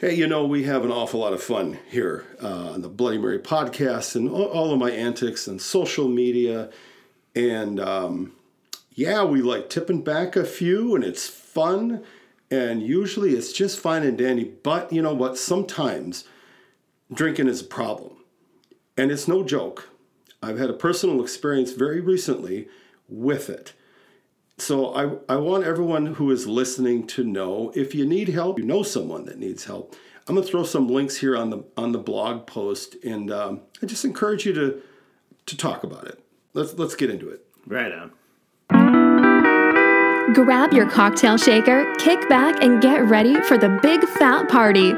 Hey, you know, we have an awful lot of fun here uh, on the Bloody Mary podcast and all, of my antics and social media. And um, yeah, we like tipping back a few and it's fun. And usually it's just fine and dandy. But you know what? Sometimes drinking is a problem. And it's no joke. I've had a personal experience very recently with it. So I, I want everyone who is listening to know if you need help, you know someone that needs help. I'm gonna throw some links here on the on the blog post, and um, I just encourage you to to talk about it. Let's let's get into it. Right on. Grab your cocktail shaker, kick back, and get ready for the big fat party.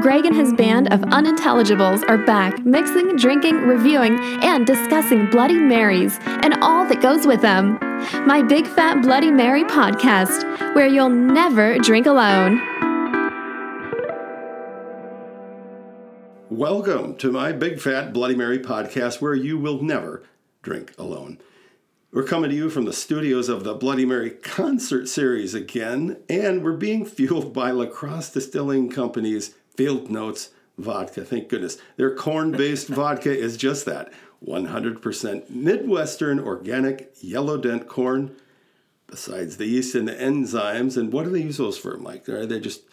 Greg and his band of unintelligibles are back, mixing, drinking, reviewing, and discussing Bloody Marys and all that goes with them. My Big Fat Bloody Mary podcast, where you'll never drink alone. Welcome to my Big Fat Bloody Mary podcast, where you will never drink alone. We're coming to you from the studios of the Bloody Mary concert series again, and we're being fueled by La Crosse Distilling Company's Field Notes vodka. Thank goodness. Their corn based vodka is just that 100% Midwestern organic yellow dent corn. Besides the yeast and the enzymes, and what do they use those for, Mike? Are they just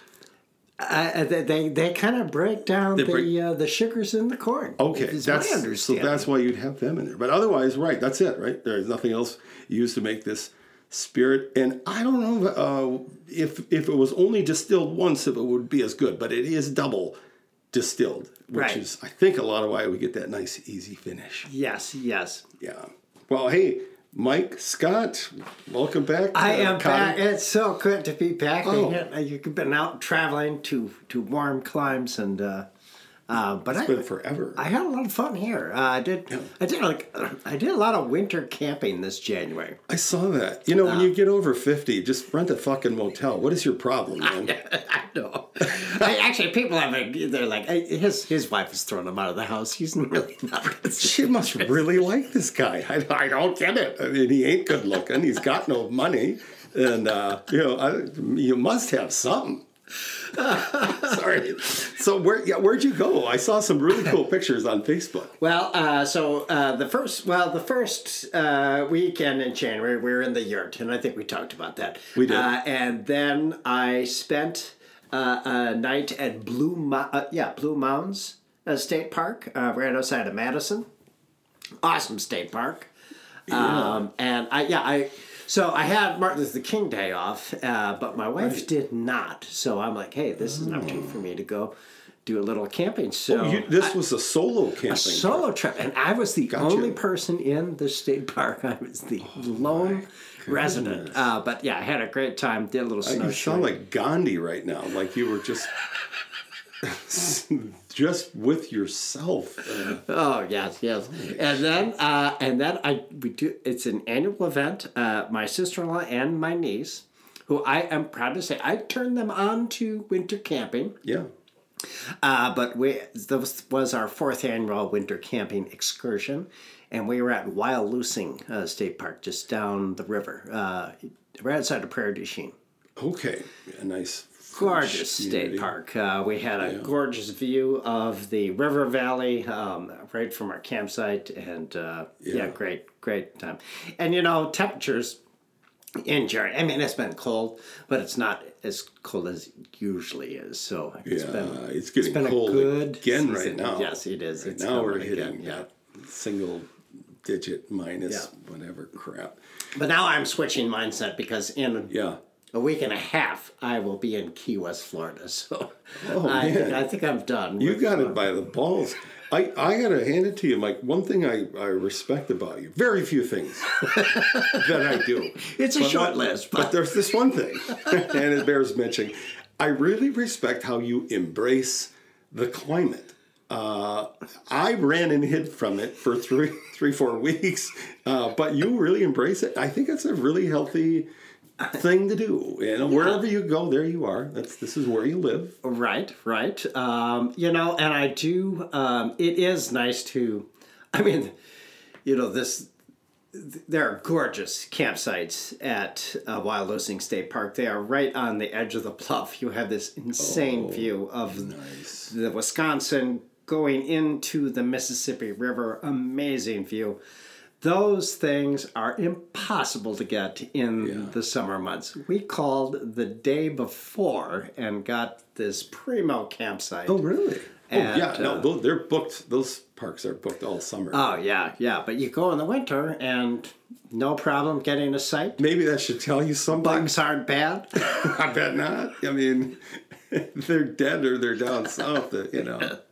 Uh, they they, kind of break down They the break- uh, the sugars in the corn. Okay, that's so that's why you'd have them in there. But otherwise, right? That's it, right? There's nothing else used to make this spirit. And I don't know uh, if if it was only distilled once, if it would be as good. But it is double distilled, which Right. is I think a lot of why we get that nice easy finish. yes, yes. Yeah. Well, hey, Mike Scott, welcome back. I Uh, am back. It's so good to be back. Oh. You've been out traveling to to warm climes and. Uh, uh, but I, been forever. I had a lot of fun here. Uh, I did. I did like. I did a lot of winter camping this January. I saw that. You know, Uh. when you get over fifty, just rent a fucking motel. What is your problem, man? I know. I, actually, people have. A, they're like, "Hey, his his wife has thrown him out of the house. He's really not. She must really like this guy. I, I don't get it. I mean, he ain't good looking. He's got no money, and uh, you know, I, you must have something. Sorry. So where? Yeah, where'd you go? I saw some really cool pictures on Facebook. Well, uh, so uh, the first, well, the first uh, weekend in January, we were in the yurt, and I think we talked about that. We did. Uh, and then I spent uh, a night at Blue, Mo- uh, yeah, Blue uh, State Park, uh, right outside of Madison. Awesome state park. Um, and I, yeah, I. So I had Martin Luther King Day off, uh, but my wife did not. So I'm like, hey, this is an opportunity for me to go do a little camping. So Oh, You, this was a solo camping. a solo trip, and I was the Gotcha. only person in the state park. I was the lone resident. Uh, but yeah, I had a great time. Did a little You sound like Gandhi right now. Like you were just, just with yourself. Uh, Oh yes, yes. And then, uh, and then I we do. It's an annual event. Uh, my sister in law and my niece, who I am proud to say, I turned them on to winter camping. yeah. Uh, but we this was our fourth annual winter camping excursion, and we were at Wyalusing uh, State Park, just down the river, uh, right outside of Prairie du Chien. Okay. A nice. Gorgeous state park. Uh, we had a gorgeous view of the river valley um, right from our campsite, and uh, yeah. Yeah. great, great time. And you know, temperatures in January. I mean, it's been cold, but it's not as cold as it usually is. So it's Yeah, been it's getting it's been a cold good again season. right now. Yes, it is. Right It's now we're hitting yeah. that single digit minus Yeah. whatever crap. But now I'm switching mindset because in Yeah. A week and a half, I will be in Key West, Florida. So Oh, I, man. think, I think I'm done. You got uh, it by the balls. I, I gotta hand it to you, Mike. One thing I, I respect about you, very few things that I do. It's a But short list, But but there's this one thing, and it bears mentioning. I really respect how you embrace the climate. Uh, I ran and hid from it for three, three, four weeks, uh, but you really embrace it. I think it's a really healthy thing to do. You know, wherever you go, there you are. That's this is where you live. Right, right. Um, you know, and I do. Um, it is nice to. I mean, you know this there are gorgeous campsites at uh, Wyalusing State Park. They are right on the edge of the bluff. You have this insane view of the Wisconsin going into the Mississippi River. Amazing view. Those things are impossible to get in the summer months. We called the day before and got this primo campsite. Oh, really? And, oh, yeah. no, uh, those, they're booked. Those parks are booked all summer. Oh yeah, yeah. But you go in the winter and no problem getting a site. Maybe that should tell you something. Bugs aren't bad. I bet not. I mean, they're dead or they're down south. uh, You know.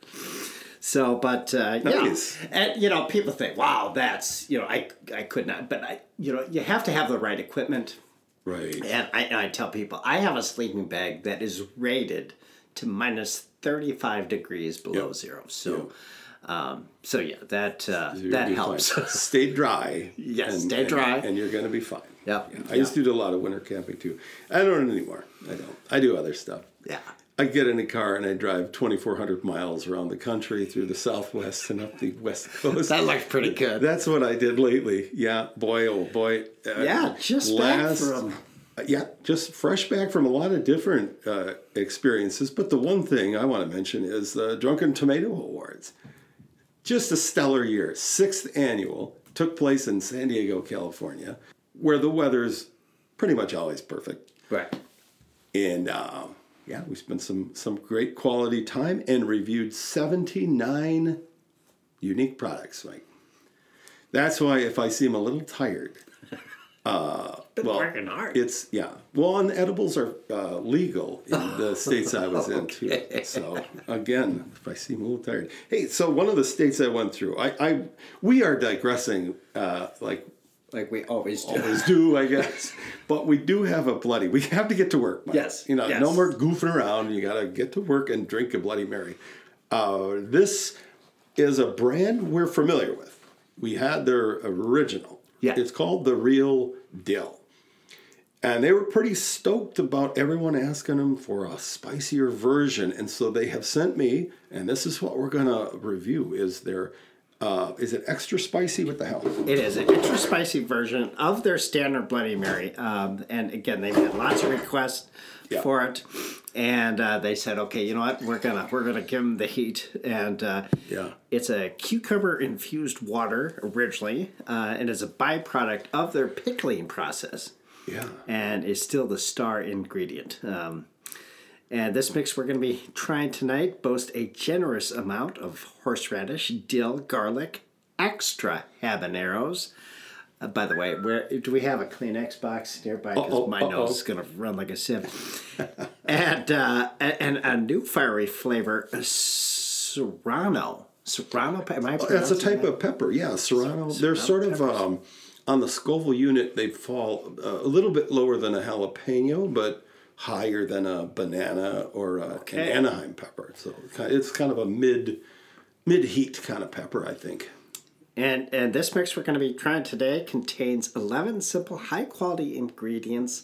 So, but uh, Nice. yeah, and you know, people think, "Wow, that's you know, I I could not," but I you know, you have to have the right equipment. Right. And I, and I tell people, I have a sleeping bag that is rated to minus thirty five degrees below Yep. zero. So, um, so yeah, that uh, that helps. stay dry. Yes, stay dry. And, you're going to be fine. Yep. Yeah. I used to do a lot of winter camping too. I don't anymore. I don't. I do other stuff. yeah. I get in a car and I drive 2,400 miles around the country through the Southwest and up the West Coast. That looks pretty good. That's what I did lately. Yeah, boy, oh boy. Uh, yeah, just back from yeah, just fresh back from a lot of different uh, experiences. But the one thing I want to mention is the Drunken Tomato Awards. Just a stellar year. Sixth annual took place in San Diego, California, where the weather's pretty much always perfect. right. And uh, yeah, we spent some some great quality time and reviewed 79 unique products, Mike. That's why if I seem a little tired, uh, well, working hard. it's yeah. Well, and edibles are uh, legal in the states I was in too. So again, if I seem a little tired, hey. So one of the states I went through, I, I we are digressing uh, like Like we always do. always do, I guess. But we do have a bloody. We have to get to work. Mike. Yes, You know, yes. no more goofing around. You got to get to work and drink a Bloody Mary. Uh, this is a brand we're familiar with. We had their original. Yeah. It's called the Real Dill. And they were pretty stoked about everyone asking them for a spicier version. And so they have sent me, and this is what we're to review, is their, uh, is it extra spicy? What the hell? It is an extra spicy version of their standard Bloody Mary. Um, and again, they've had lots of requests Yeah. for it. And uh, they said, okay, you know what? We're gonna we're gonna give them the heat. And uh, Yeah. it's a cucumber infused water originally, uh, and is a byproduct of their pickling process. Yeah. and is still the star ingredient. Um, and this mix we're going to be trying tonight boasts a generous amount of horseradish, dill, garlic, extra habaneros. Uh, by the way, where do we have a Kleenex box nearby? Because my uh-oh. nose is going to run like a sieve. and uh, and a new fiery flavor, serrano. Serrano. pe- Am I? That's a type that? of pepper, yeah. Serrano. They're sort of um, on the Scoville unit. They fall uh, a little bit lower than a jalapeno, but higher than a banana or a, Okay. an Anaheim pepper. So it's kind of a mid mid heat kind of pepper, I think. And and this mix we're going to be trying today contains 11 simple high quality ingredients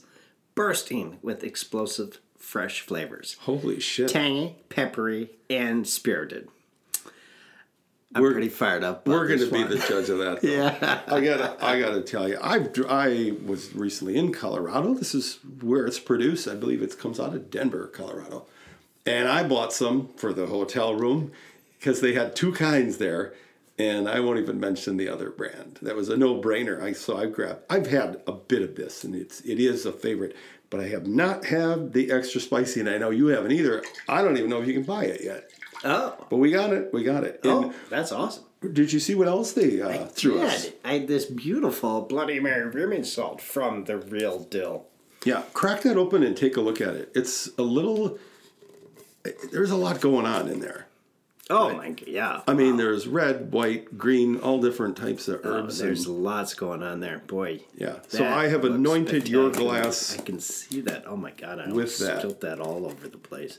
bursting with explosive fresh flavors. Holy shit! Tangy, peppery, and spirited. I'm We're- pretty fired up. We're going to be the judge of that. though. Yeah. I gotta, I gotta tell you, I, I was recently in Colorado. This is where it's produced. I believe it comes out of Denver, Colorado, and I bought some for the hotel room because they had two kinds there, and I won't even mention the other brand. That was a no-brainer. I so I grabbed. I've had a bit of this, and it's it is a favorite, but I have not had the extra spicy, and I know you haven't either. I don't even know if you can buy it yet, Oh. but we got it. We got it. And Oh, that's awesome. did you see what else they uh, threw us? I had this beautiful Bloody Mary rimming salt from the real dill. Yeah, crack that open and take a look at it. It's a little. There's a lot going on in there. Oh my god, yeah. I mean, there's red, white, green, all different types of Oh, herbs. there's and, lots going on there, boy. yeah. So I have anointed your glass. I can see that. Oh my god, I with that. spilt that all over the place.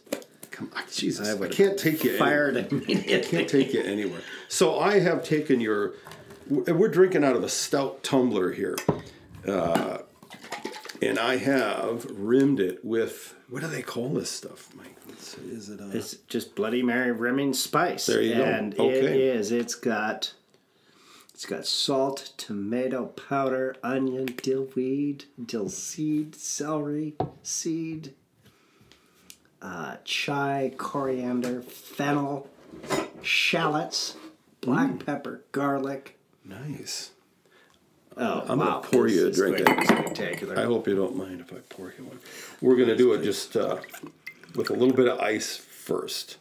Come Jesus, I, would've can't take you. Fired Anywhere. immediately. Can't take you anywhere. So I have taken your. We're drinking out of a stout tumbler here, uh, and I have rimmed it with what do they call this stuff, Mike? Let's is it? A, It's just Bloody Mary rimming spice. There you go. and it Okay. is. It's got It's got salt, tomato powder, onion, dill weed, dill seed, celery seed, uh, chai, coriander, fennel, shallots, black pepper, garlic. Nice. Oh, I'm gonna pour this you a drink. going Spectacular. I hope you don't mind if I pour you one. We're gonna do it just uh, with a little bit of ice first.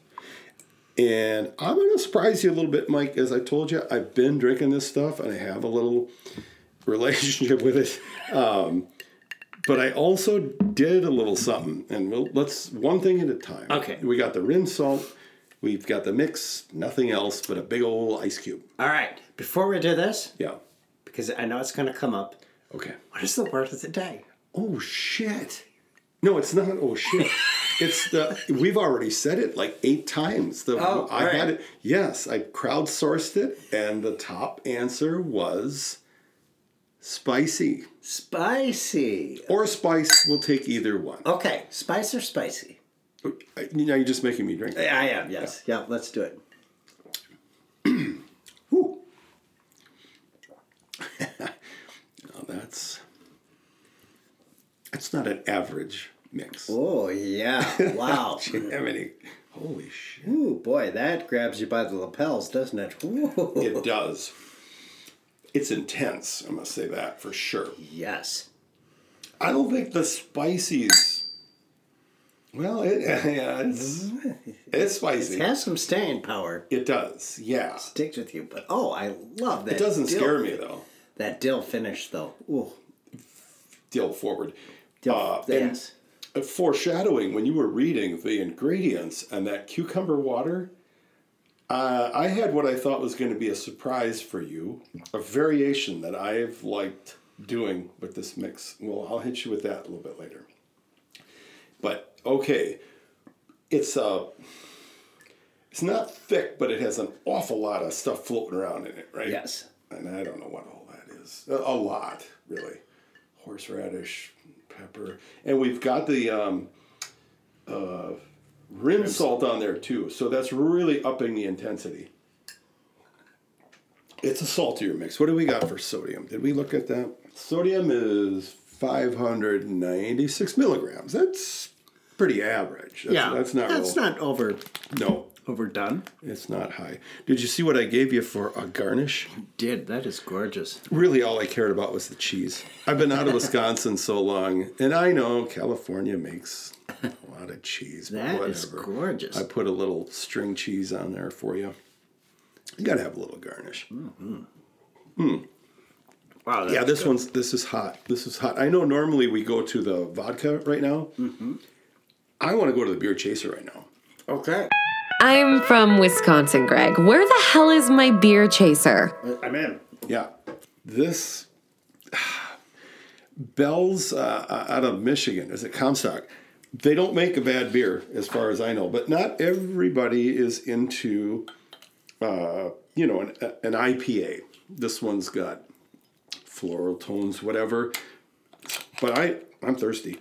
And I'm gonna surprise you a little bit, Mike. As I told you, I've been drinking this stuff and I have a little relationship with it. Um, but I also did a little something, and we'll, let's one thing at a time. Okay. We got the rin salt. We've got the mix. Nothing else but a big old ice cube. All right, before we do this, Yeah. because I know it's going to come up, Okay. what is the word of the day? Oh shit. No, it's not. Oh shit. It's the we've already said it like eight times. The Oh, I right. had it. Yes, I crowdsourced it, and the top answer was spicy Spicy. or spice. We'll take either one. Okay, spice or spicy? You know, you're just making me drink. I am, yes. Yeah, let's do it. Whew. now that's that's not an average mix. Oh, yeah. Wow. Do you have any? Holy shit! Ooh, boy, that grabs you by the lapels, doesn't it? Ooh. It does. It's intense. I must say that for sure. Yes. I don't think the spices. Well, it, yeah, it's, it's spicy. It has some staying power. It does, yeah. Sticks with you, but oh, I love that. It doesn't dill- scare me though. That dill finish, though. Ooh. Dill forward. Dill, Uh, yes. foreshadowing when you were reading the ingredients and that cucumber water, uh, I had what I thought was going to be a surprise for you, a variation that I've liked doing with this mix. Well, I'll hit you with that a little bit later. But okay, it's uh, it's not thick, but it has an awful lot of stuff floating around in it, right? Yes. and I don't know what all that is. A, a lot, really. Horseradish, pepper, and we've got the um, uh, rim salt on there too. So that's really upping the intensity. It's a saltier mix. What do we got for sodium? Did we look at that? Sodium is 596 milligrams. That's pretty average. That's, yeah. that's not That's real, not over no. overdone. It's not high. Did you see what I gave you for a garnish? Did that is gorgeous. really all I cared about was the cheese. I've been out of Wisconsin so long, and I know California makes a lot of cheese. But That whatever. is gorgeous. I put a little string cheese on there for you. You gotta have a little garnish. wow. yeah, this one's this is hot. This is hot. I know normally we go to the vodka right now. Mm-hmm. I want to go to the beer chaser right now. okay. I'm from Wisconsin, Greg. Where the hell is my beer chaser? I'm in. Yeah, this Bell's uh, out of Michigan is it Comstock. They don't make a bad beer, as far as I know, but not everybody is into, uh, you know, an, an IPA. This one's got floral tones, whatever. But I, I'm thirsty.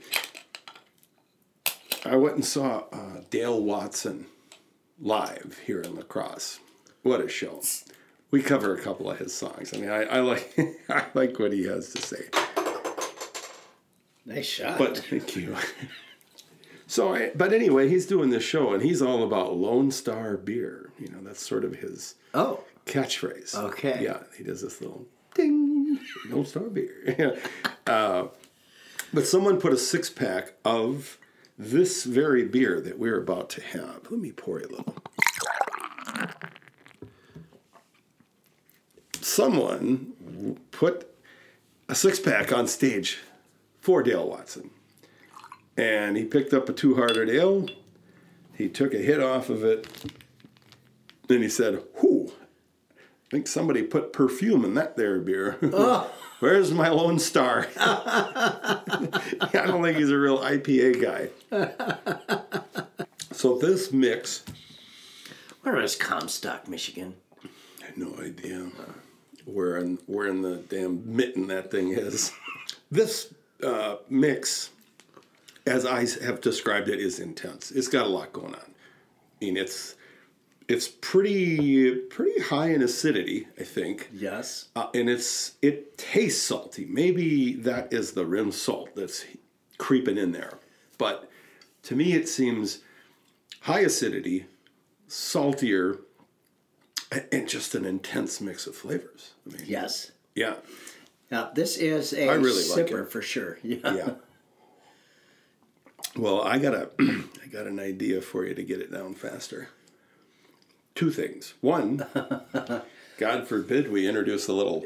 I went and saw uh, Dale Watson live here in La Crosse. What a show! We cover a couple of his songs. I mean, I, I like I like what he has to say. Nice shot. But thank you. So, I, but anyway, he's doing this show, and he's all about Lone Star beer. You know, that's sort of his oh, catchphrase. Okay. Yeah, he does this little ding, Lone Star beer. uh, but someone put a six pack of this very beer that we're about to have. Let me pour you a little. Someone put a six pack on stage for Dale Watson. And he picked up a two hearted ale. He took a hit off of it. Then he said, Whew, I think somebody put perfume in that there beer. Where's my Lone Star? I don't think he's a real IPA guy. so this mix, where is Comstock, Michigan? I have no idea where in where in the damn mitten that thing is. This uh, mix, as I have described it, is intense. It's got a lot going on. I mean, it's it's pretty pretty high in acidity, I think. Yes. Uh, and it's it tastes salty. Maybe that is the rim salt that's creeping in there. But to me, it seems high acidity, saltier, and just an intense mix of flavors. I mean, Yes. yeah, Now this is a I really like sipper it. for sure. Yeah. yeah. Well, I got a I got an idea for you to get it down faster. Two things. One, God forbid we introduce a little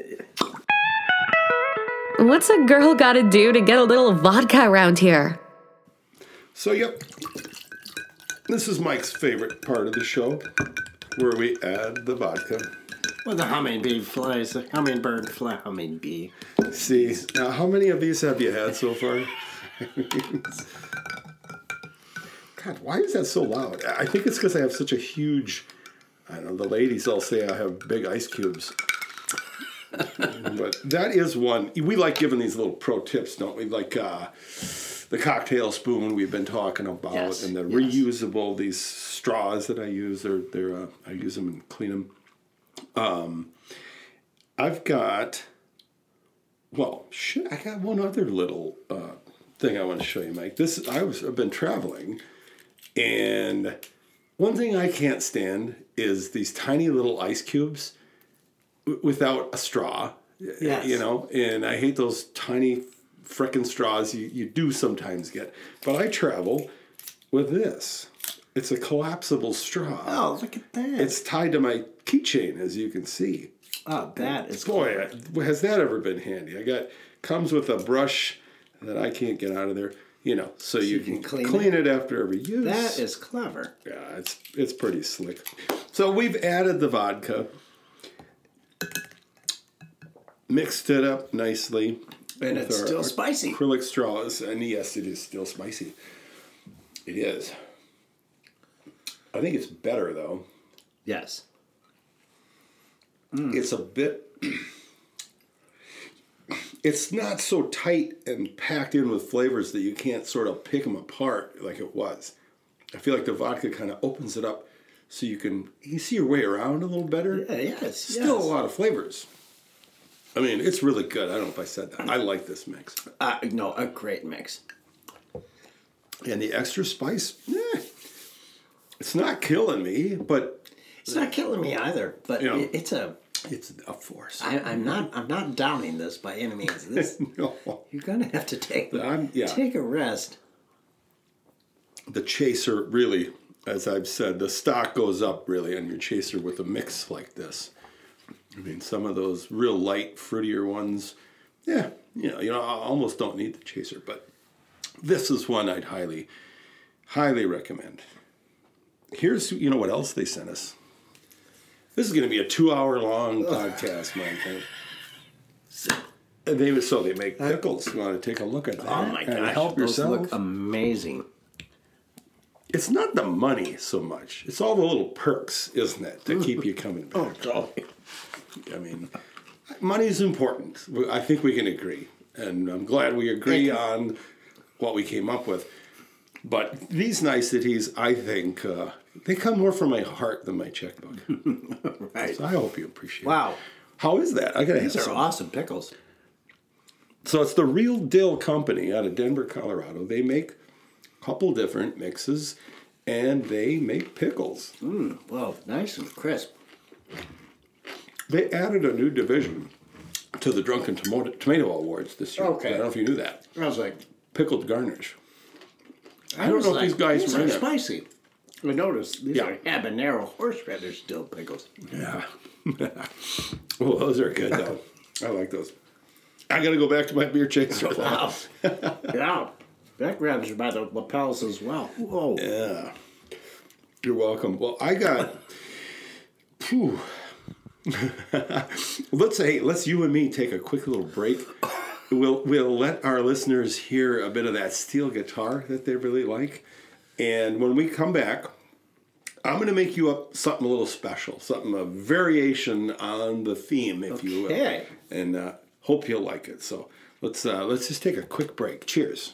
What's a girl gotta do to get a little vodka around here? So, yep. This is Mike's favorite part of the show, where we add the vodka. Well, the hummingbee flies, the hummingbird fly, hummingbee. See, now how many of these have you had so far? God, why is that so loud? I think it's because I have such a huge. I don't know. The ladies all say I have big ice cubes. but that is one. We like giving these little pro tips, don't we? Like uh, the cocktail spoon we've been talking about, Yes, and the yes. reusable these straws that I use. They're they're uh, I use them and clean them. Um, I've got. Well, shit, I got one other little uh, thing I want to show you, Mike. This I was I've been traveling, and one thing I can't stand is these tiny little ice cubes w- without a straw. Yes. You know, and I hate those tiny frickin' straws you, you do sometimes get. But I travel with this. It's a collapsible straw. Oh, look at that. It's tied to my keychain, as you can see. oh, that is Boy, has that ever been handy? I got comes with a brush that I can't get out of there. You know, so, you, can, clean clean, it. after every use. That is clever. yeah, it's it's pretty slick. So we've added the vodka, mixed it up nicely, And it's our still spicy. acrylic straws, and yes, it is still spicy. It is. I think it's better though. Yes. it's a bit it's not so tight and packed in with flavors that you can't sort of pick them apart like it was i feel like the vodka kind of opens it up so you can you see your way around a little better Yeah, yes. still yes. a lot of flavors i mean it's really good i don't know if i said that i like this mix Uh, no, a great mix. and the extra spice eh, it's not killing me but It's not killing me either, but Yeah. it, it's a. it's a force I, I'm not. I'm not downing this by any means. This no. you're gonna have to take. I'm- yeah. Take a rest. the chaser really as i've said the stock goes up really on your chaser with a mix like this i mean some of those real light fruitier ones yeah you know you know i almost don't need the chaser but this is one i'd highly highly recommend here's you know what else they sent us this is going to be a two hour long podcast mike and they so they make pickles you want to take a look at that Oh my and gosh, help those yourself look amazing. it's not the money so much. It's all the little perks, isn't it, to keep you coming back. I mean, money's important. I think we can agree. And I'm glad we agree on what we came up with. But these niceties, I think, uh, they come more from my heart than my checkbook. Right. So I hope you appreciate it. Wow. How is that? I gotta These are some. awesome pickles. So it's the Real Dill Company out of Denver, Colorado. They make a couple different mixes and they make pickles. Mm, Whoa, nice and crisp. They added a new division to the Drunken Tomato, Tomato Awards this year. Okay. I don't know if you knew that. I was like, Pickled garnish. I, don't was know if these guys these are it. spicy. I noticed these Yeah. are habanero horseradish dill pickles. Yeah. well, those are good though. I like those. I got to go back to my beer chaser. Wow. yeah. That grabs you by the lapels as well. Whoa. Yeah. You're welcome. Well, I got. Phew. let's say let's you and me take a quick little break. We'll we'll let our listeners hear a bit of that steel guitar that they really like, and when we come back, I'm going to make you up something a little special, something a variation on the theme, if okay. you will, and uh, hope you'll like it. So let's uh, let's just take a quick break. Cheers.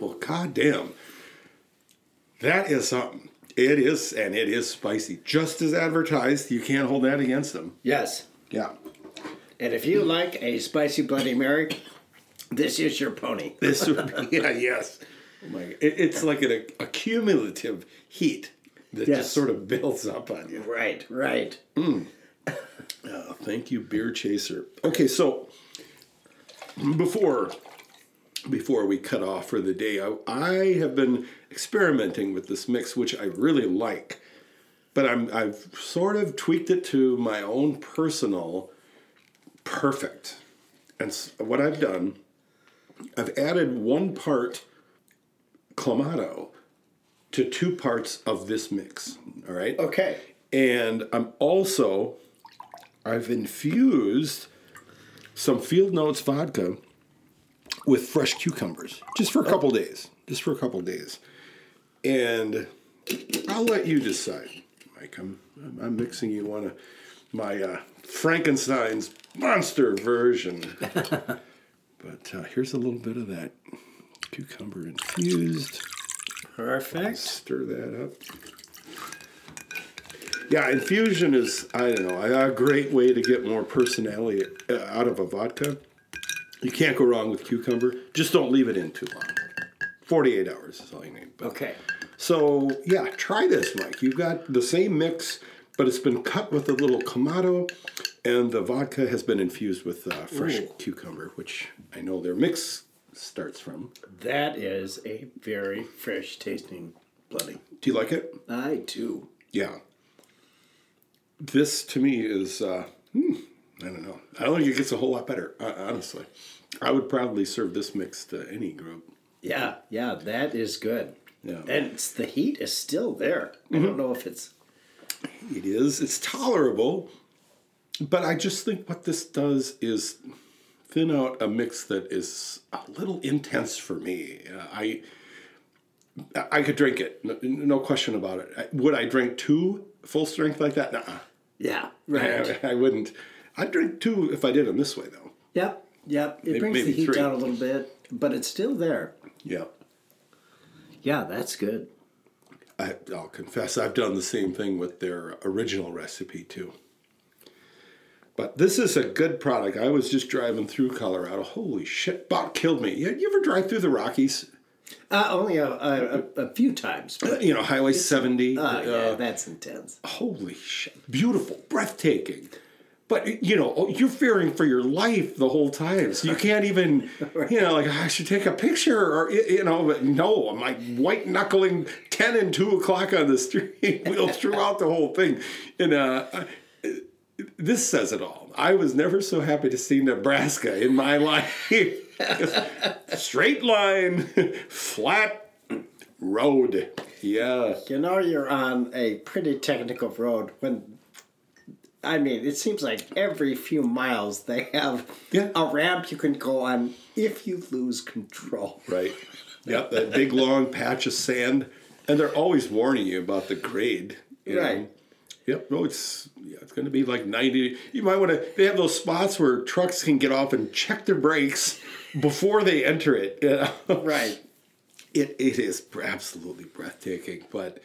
Well, goddamn, that is something. It is, and it is spicy. Just as advertised. You can't hold that against them. Yes. Yeah. And if you like a spicy Bloody Mary, this is your pony. This would be, yeah, yes. Oh my, it, it's like an accumulative heat that Yes. just sort of builds up on you. Right, right. Mm. Oh, thank you, beer chaser. Okay, so before before we cut off for the day, I, I have been experimenting with this mix, which I really like, but I'm I've sort of tweaked it to my own personal perfect. And what I've done, I've added one part clamato to two parts of this mix. All right. Okay. And I'm also, I've infused some Field Notes vodka with fresh cucumbers just for a couple days. Just for a couple days. And I'll let you decide, Mike. I'm, I'm mixing you one of my uh, Frankenstein's monster version. but uh, here's a little bit of that cucumber infused. Perfect. Stir that up. Yeah, infusion is, I don't know, a a great way to get more personality uh, out of a vodka. You can't go wrong with cucumber. Just don't leave it in too long. 48 hours is all you need. But- Okay. So, yeah, try this, Mike. You've got the same mix, but it's been cut with a little Clamato, and the vodka has been infused with uh, fresh Ooh. cucumber, which I know their mix starts from. That is a very fresh tasting bloody. Do you like it? I do. Yeah. This to me is, uh, hmm, I don't know. I don't think it gets a whole lot better, honestly. I would probably serve this mix to any group. Yeah, yeah, that is good. Yeah. And it's, the heat is still there. I don't know if it's. It is. It's tolerable, but I just think what this does is thin out a mix that is a little intense for me. Uh, I I could drink it, no, no question about it. Would I drink two full strength like that? Nuh-uh. Yeah, right. I, I wouldn't. I'd drink two if I did them this way, though. Yep, yep. It brings maybe the heat three. down a little bit, but it's still there. Yeah. Yeah, that's good. I, I'll confess, I've done the same thing with their original recipe too. But this is a good product. I was just driving through Colorado. Holy shit, about killed me. You, you ever drive through the Rockies? Uh, only a, a, a, few times, You know, Highway 70. uh, yeah, that's intense. holy shit. Beautiful, breathtaking. But, you know, you're fearing for your life the whole time. So you can't even, you know, like, I should take a picture or, you know, but no, I'm like white knuckling 10 and 2 o'clock on the street wheel throughout the whole thing. And uh, this says it all. I was never so happy to see Nebraska in my life. Straight line, flat road. Yeah. You know, you're on a pretty technical road when. I mean, it seems like every few miles they have Yeah. a ramp you can go on if you lose control. Right. Yep, that big long patch of sand. And they're always warning you about the grade. you know. Right. Yep. No, it's yeah, it's gonna be like ninety. You might want to they have those spots where trucks can get off and check their brakes before they enter it. you know? Right. It it is absolutely breathtaking, but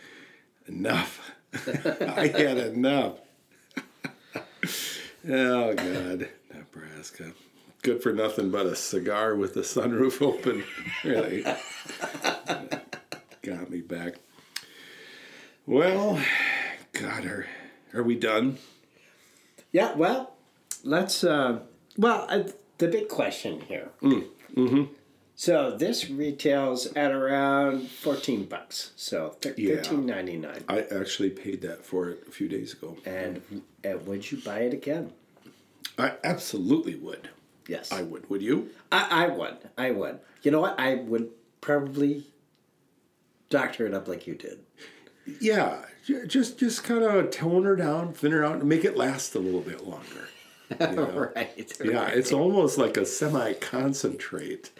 enough. I had enough. Oh God, Nebraska. Good for nothing but a cigar with the sunroof open. Really got me back. Well, God, are are we done? Yeah, well, let's. Uh, well, uh, the big question here. Mm, mm-hmm. So this retails at around fourteen bucks. So thir- Yeah. thirteen ninety nine. I actually paid that for it a few days ago. And uh, would you buy it again? I absolutely would. Yes, I would. Would you? I, I would. I would. You know what? I would probably doctor it up like you did. Yeah, just just kind of tone her down, thin her out, and make it last a little bit longer. know? right. Yeah, right. it's almost like a semi concentrate.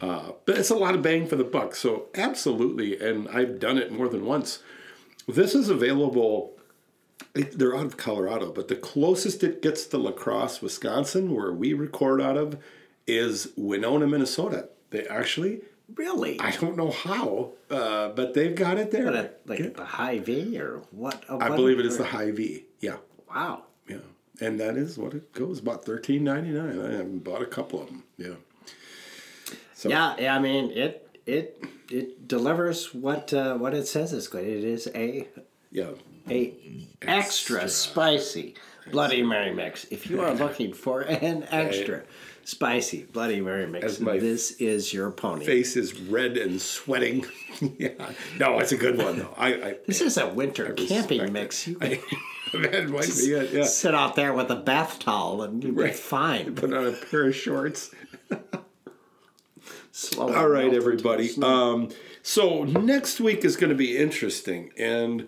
Uh, but it's a lot of bang for the buck. So, absolutely. And I've done it more than once. This is available. it- They're out of Colorado, but the closest it gets to La Crosse, Wisconsin, where we record out of, is Winona, Minnesota. They actually Really? I don't know how, uh, but they've got it there. What, like the Hy-Vee or what? I believe it is the Hy-Vee. Yeah, Wow. yeah, and that is what it goes about thirteen ninety nine. I haven't bought a couple of them. Yeah. So Yeah, yeah. I mean, it it it delivers what uh, what it says it's good. It is a yeah. a extra spicy Bloody Mary mix. If you are looking for an extra spicy Bloody Mary mix, this is your pony. Face is red and sweating. yeah. No, it's a good one though. I, I This is a winter camping mix. You I, that might be it. Yeah. sit out there with a bath towel and you'll be fine. Put on a pair of shorts. Slowly All right, everybody. Um, so next week is going to be interesting, and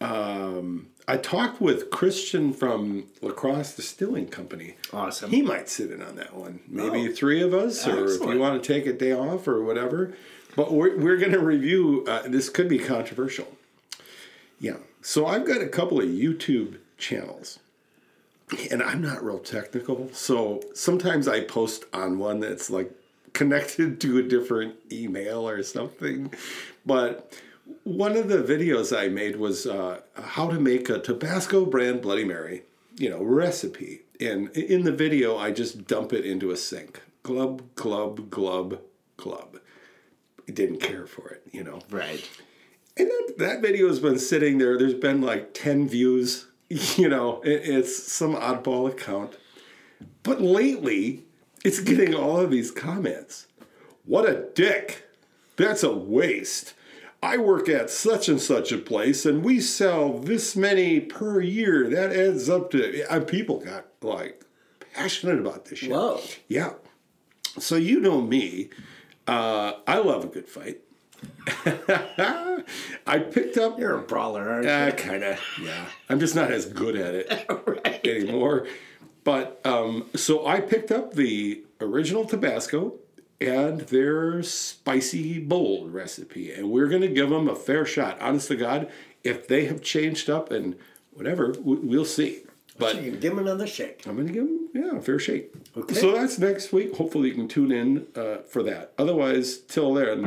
um, I talked with Christian from La Crosse Distilling Company. Awesome. He might sit in on that one. Maybe Oh. three of us, or if you want to take a day off or whatever. But we're we're going to review. Uh, this could be controversial. Yeah. So I've got a couple of YouTube channels. And I'm not real technical, so sometimes I post on one that's like connected to a different email or something. But one of the videos I made was uh, how to make a Tabasco brand Bloody Mary, you know, recipe. And in the video, I just dump it into a sink. Glub, glub, glub, glub. I didn't care for it, you know. right. And that, that video has been sitting there. There's been like 10 views. You know, it, it's some oddball account. But lately, it's getting all of these comments. What a dick. That's a waste. I work at such and such a place and we sell this many per year. That adds up to. And people got like passionate about this shit. Whoa. Yeah. So you know me. Uh, I love a good fight. I picked up. You're a brawler, aren't you? Uh, kind of, yeah. I'm just not as good at it anymore. But um, so I picked up the original Tabasco and their spicy bold recipe, and we're going to give them a fair shot. Honest to God, if they have changed up and whatever, we- we'll see. But You give them another shake. I'm going to give them, yeah, a fair shake. Okay. So that's next week. Hopefully, you can tune in uh, for that. Otherwise, till then.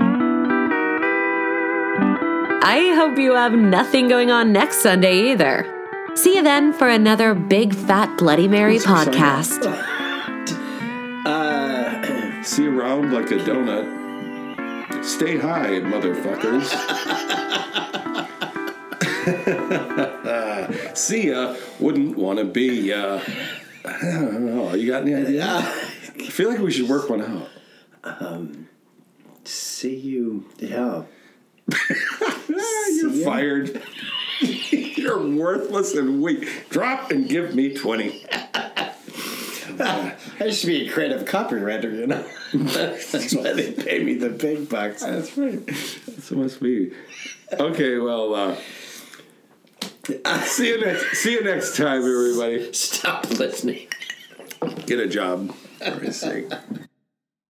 I hope you have nothing going on next Sunday either. See you then for another Big Fat Bloody Mary podcast. See you around like a donut. Stay high, motherfuckers. See ya. Wouldn't want to be ya. I don't know. You got any idea? I feel like we should work one out. See you. Yeah. Ah, you're fired. you're worthless and weak. Drop and give me 20. I used to be a creative copywriter, you know. That's why they pay me the big bucks. That's right. That must be. Okay, well, uh, see you next. See you next time, everybody. Stop listening. Get a job. For his sake.